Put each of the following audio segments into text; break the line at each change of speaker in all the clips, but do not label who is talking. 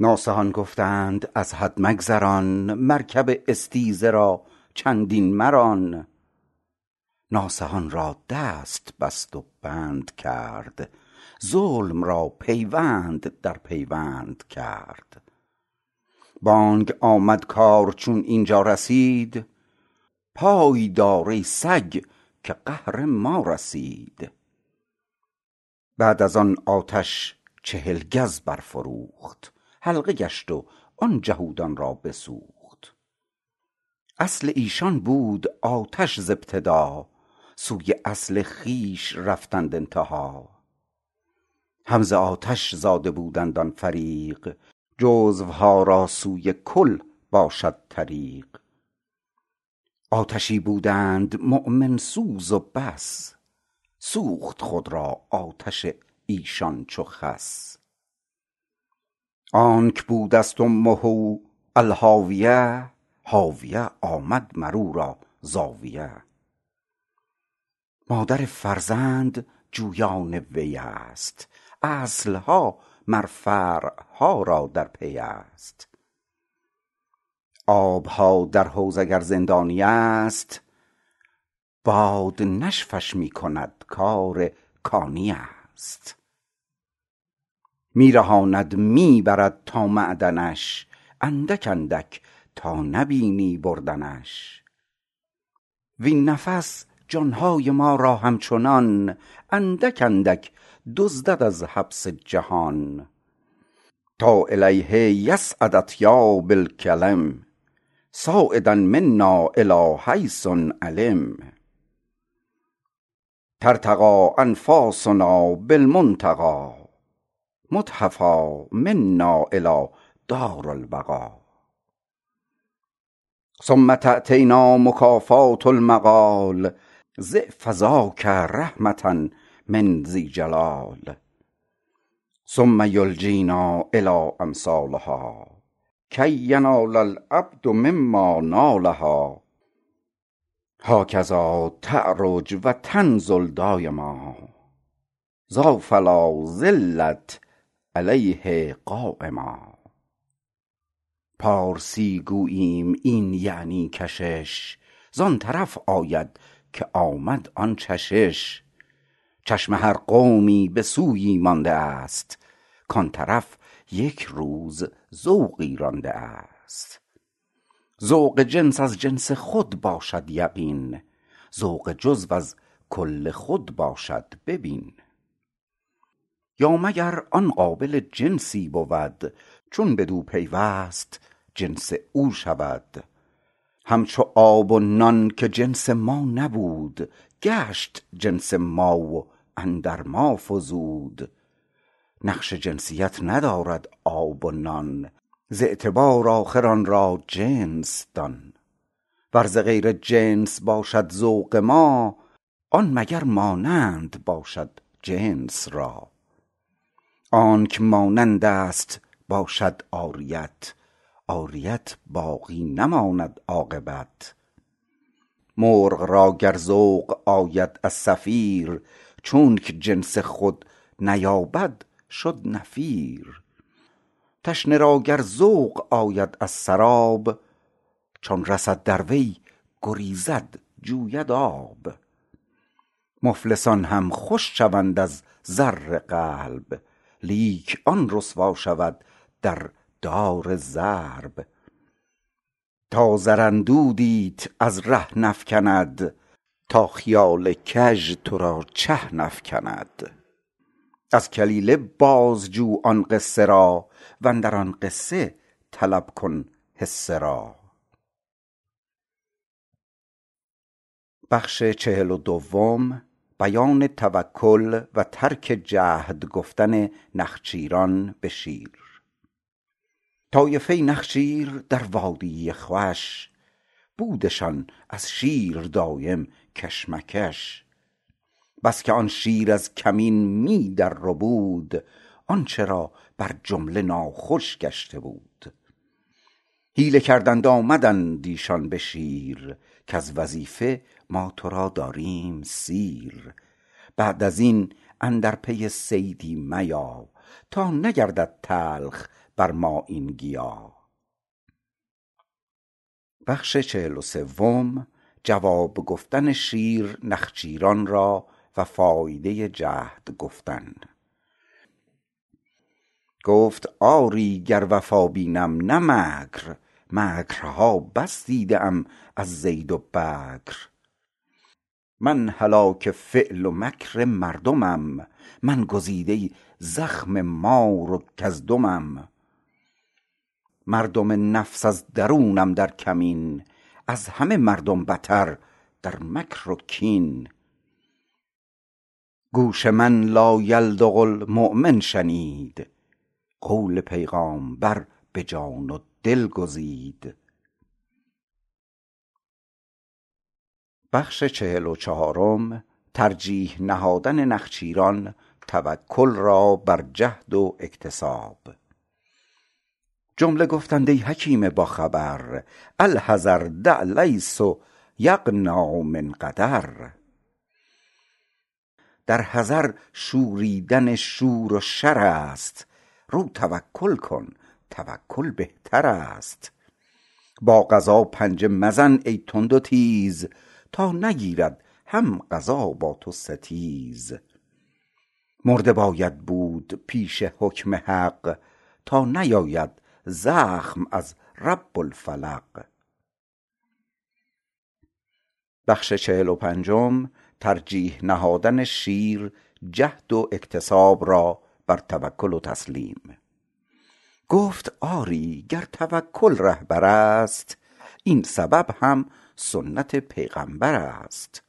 ناصحان گفتند از حد مگذران مرکب استیزه را چندین مران. ناصحان را دست بست و بند کرد ظلم را پیوند در پیوند کرد. بانگ آمد کار چون اینجا رسید پای دار سگ که قهر ما رسید. بعد از آن آتش چهل گز برفروخت حلقه گشت و آن جهودان را بسوخت. اصل ایشان بود آتش ز ابتدا سوی اصل خویش رفتند انتها. هم آتش زاده بودند آن فریق جزوها را سوی کل باشد طریق. آتشی بودند مؤمن سوز و بس سوخت خود را آتش ایشان چو خس. آنک بودست امه الهاویه هاویه آمد مر او را زاویه. مادر فرزند جویان ویست اصلها مر فرعها را در پیست آبها در حوض اگر زندانیست باد نشفش می کند کار کانیست می رهاند می برد تا معدنش. اندک اندک تا نبینی بردنش. وین نفس جانهای ما را همچنان اندک اندک دزدد از حبس جهان. تا الیه یصعد اطیاب الکلم صاعدا منا الی حیث علم. ترتقی انفاسنا بالمنتقی متحفا منا الی دار البقا. ثم تأتینا مکافات المقال ضعف ذاک رحمة من ذی جلال. ثم یلجینا الی امثالها کی ینال العبد مما نالها. هکذا تعرج و تنزل دایما. ذا فلا زلت علیه قایما پارسی گوییم این یعنی کشش زان طرف آید که آمد آن چشش. چشم هر قومی به سویی مانده است کان طرف یک روز ذوقی رانده است. ذوق جنس از جنس خود باشد یقین ذوق جزو از کل خود باشد ببین. یا مگر آن قابل جنسی بود چون بدو پیوست جنس او شود؟ همچو آب و نان که جنس ما نبود گشت جنس ما و اندر ما فزود. نقش جنسیت ندارد آب و نان ز اعتبار آخر آن را جنس دان. ور ز غیر جنس باشد ذوق ما آن مگر مانند باشد جنس را؟ آنک مانندست باشد عاریت عاریت باقی نماند عاقبت. مرغ را گر ذوق آید از صفیر چونک جنس خود نیابد شد نفیر. تشنه را گر ذوق آید از سراب چون رسد در وی گریزد جوید آب. مفلسان هم خوش شوند از زر قلب لیک آن رسوا شود در دار ضرب. تا زر اندودیت از ره نفکند تا خیال کژ تو را چه نفکند. از کلیله باز جو آن قصه را واندر آن قصه طلب کن حصه را. بیان توکل و ترک جهد گفتن نخچیران به شیر. طایفه نخچیر در وادی خوش بودشان از شیر دایم کشمکش. بس که آن شیر از کمین می در ربود آنچه را بر جمله ناخوش گشته بود. حیله کردند آمدند ایشان به شیر کز وظیفه ما تو را داریم سیر. بعد ازین اندر پی صیدی میا تا نگردد تلخ بر ما این گیا. جواب گفتن شیر نخچیران را و فایده جهد گفتن. گفت آری گر وفا بینم نه مکر مکرها بس دیده ام از زید و بکر. من هلاک فعل و مکر مردمم. من گزیده زخم مار و کزدمم. مردم نفس از درونم در کمین از همه مردم بتر در مکر و کین. گوش من لایلدغ المؤمن شنید قول پیغامبر به جان و دل گزید. ترجیح نهادن نخچیران توکل را بر جهد و اکتساب. جمله گفتند ای حکیم با خبر الحذر دع لیس یغنی من قدر. در حذر شوریدن شور و شر است رو توکل کن توکل بهتر است. با قضا پنجه مزن ای تند و تیز تا نگیرد هم قضا با تو ستیز. مرده باید بود پیش حکم حق تا نیاید زخم از رب الفلق. ترجیح نهادن شیر جهد و اکتساب را بر توکل و تسلیم. گفت آری گر توکل رهبر است این سبب هم سنت پیغامبر است.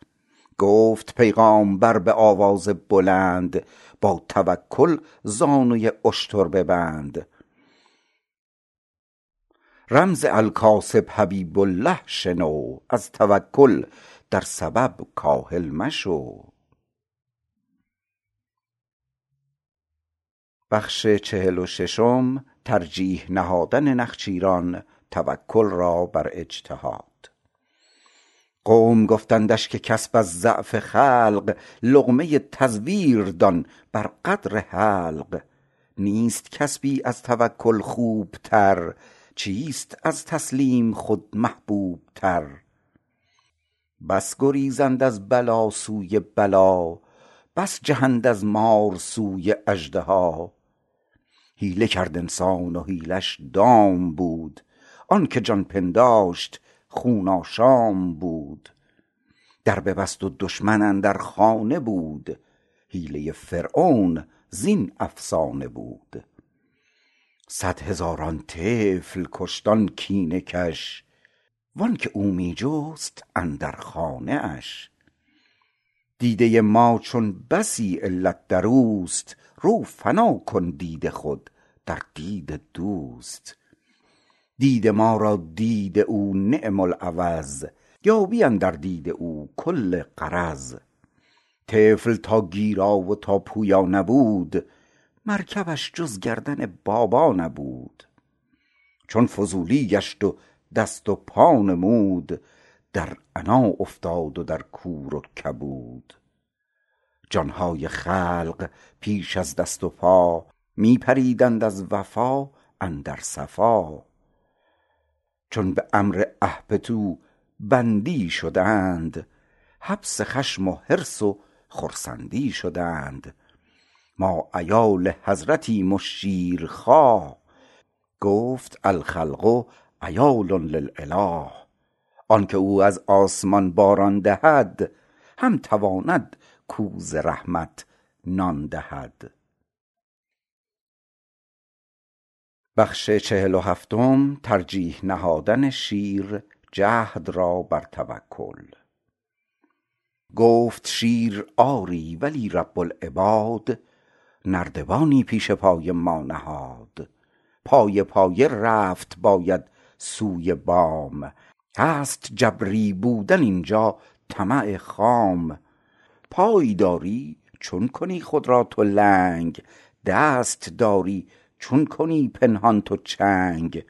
گفت پیغامبر به آواز بلند با توکل زانوی اشتر ببند. رمز الکاسب حبیب الله شنو از توکل در سبب کاهل مشو. ترجیح نهادن نخچیران توکل را بر اجتهاد. قوم گفتندش که کسپ از ضعف خلق لقمه تزویر دان بر قدر حلق. نیست کسبی از توکل خوب تر چیست از تسلیم خود محبوب تر بس گریزند از بلا سوی بلا بس جهند از مار سوی اژدها. حیله کرد انسان و حیله ش دام بود آنکه جان پنداشت خون آشام بود. در ببست و دشمن اندر خانه بود. حیله فرعون زین افسانه بود. صد هزاران طفل کشت آن کینه کش. وانکه او می جست اندر خانه اش. دیده ما چون بسی علت دروست رو فنا کن دید خود در دید دوست. دید ما را دید او نعم العوض یابی اندر دید او کل غرض. طفل تا گیرا و تا پویا نبود مرکبش جز گردن بابا نبود. چون فضولی گشت و دست و پا نمود در عنا افتاد و در کور و کبود. جانهای خلق پیش از دست و پا می پریدند از وفا اندر صفا. چون به امر اهبطوا بندی شدند. حبس خشم و حرص و خرسندی شدند. ما عیال حضرتیم و شیرخواه گفت الخلق عیال للاله آنکه او از آسمان باران دهد هم تواند کاو ز رحمت نان دهد. ترجیح نهادن شیر جهد را بر توکل. گفت شیر آری ولی رب العباد نردبانی پیش پای ما نهاد. پایه پایه رفت باید سوی بام. هست جبری بودن اینجا طمع خام. پای داری چون کنی خود را تو لنگ. دست داری چون کنی پنهان تو چنگ؟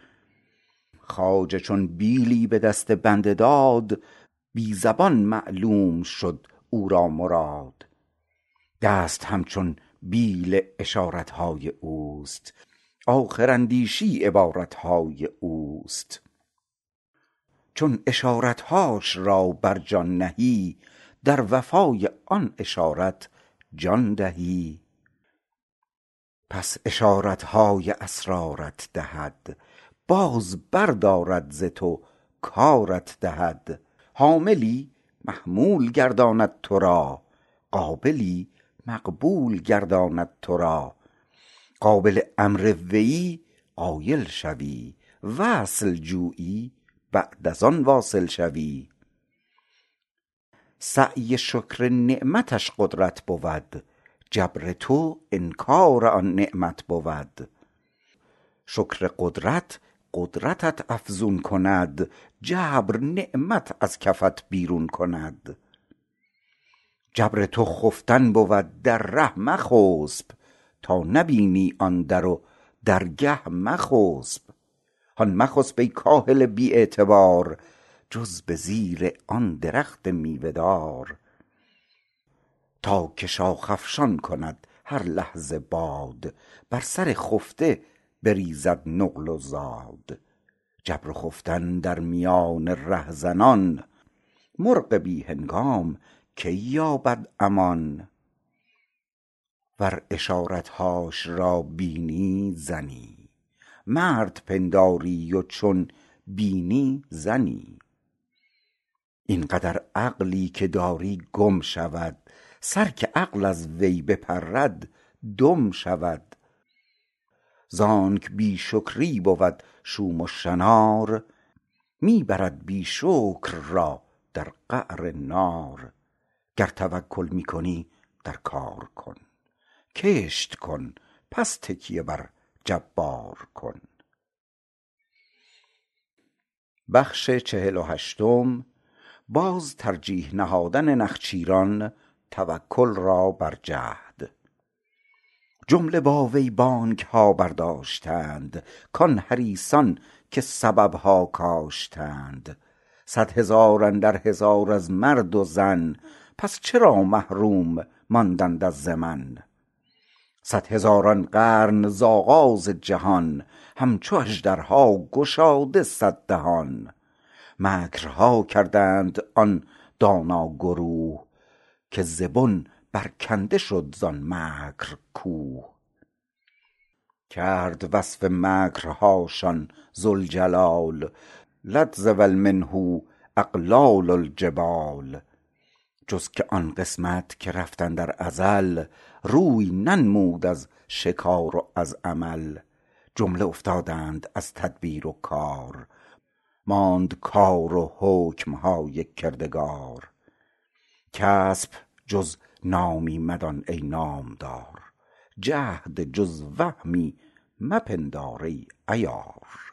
خواجه چون بیلی به دست بنده داد بی زبان معلوم شد او را مراد. دست همچون بیل اشارت های اوست آخر اندیشی عبارت های اوست. چون اشارت هاش را بر جان نهی در وفای آن اشارت جان دهی. پس اشارت های اسرارت دهد. باز بردارد ز تو کارت دهد. حاملی محمول گرداند تو را قابلی مقبول گرداند تو را. قابل امر ویی قایل شوی وصل جویی بعد از آن واصل شوی. سعی شکر نعمتش قدرت بود. جبر تو انکار آن نعمت بود. شکر قدرت قدرتت افزون کند جبر نعمت از کفت بیرون کند. جبر تو خفتن بود در ره مخسب تا نبینی آن در و درگه مخسب. هان مخسب ای کاهل بی اعتبار جز به زیر آن درخت میوه دار تا که شاخ کند هر لحظه باد بر سر خفته بریزد نقل و زاد. جبر خفتن در میان رهزنان مرغ بی هنگام کی یابد امان؟ ور اشارت هاش را بینی زنی مرد پنداری و چون بینی زنی. این قدر عقلی که داری گم شود سر که عقل از وی بپرد دم شود. زانک بی شکری بود شوم و شنار می برد بی شکر را در قعر نار. گر توکل می کنی در کار کن. کشت کن پس تکیه بر جبار کن. چهل و هشتم باز ترجیح نهادن نخچیران توکل را بر جهد. جمله با وی بانگ ها برداشتند کان حریصان که سبب ها کاشتند. صد هزار اندر هزار از مرد و زن پس چرا محروم ماندند از زمن؟ صد هزاران قرن ز آغاز جهان همچو اژدرها گشاده صد دهان. مکرها کردند آن دانا گروه که ز بن برکنده شد زان مکر کوه. کرد وصف مکرهاشان ذوالجلال لتزول منه اقلال الجبال. جز که آن قسمت که رفت اندر ازل روی ننمود از شکار و از عمل. جمله افتادند از تدبیر و کار ماند کار و حکم های کردگار. کسپ جز نامی مدان ای نامدار جهد جز وهمی مپندار ای عیار.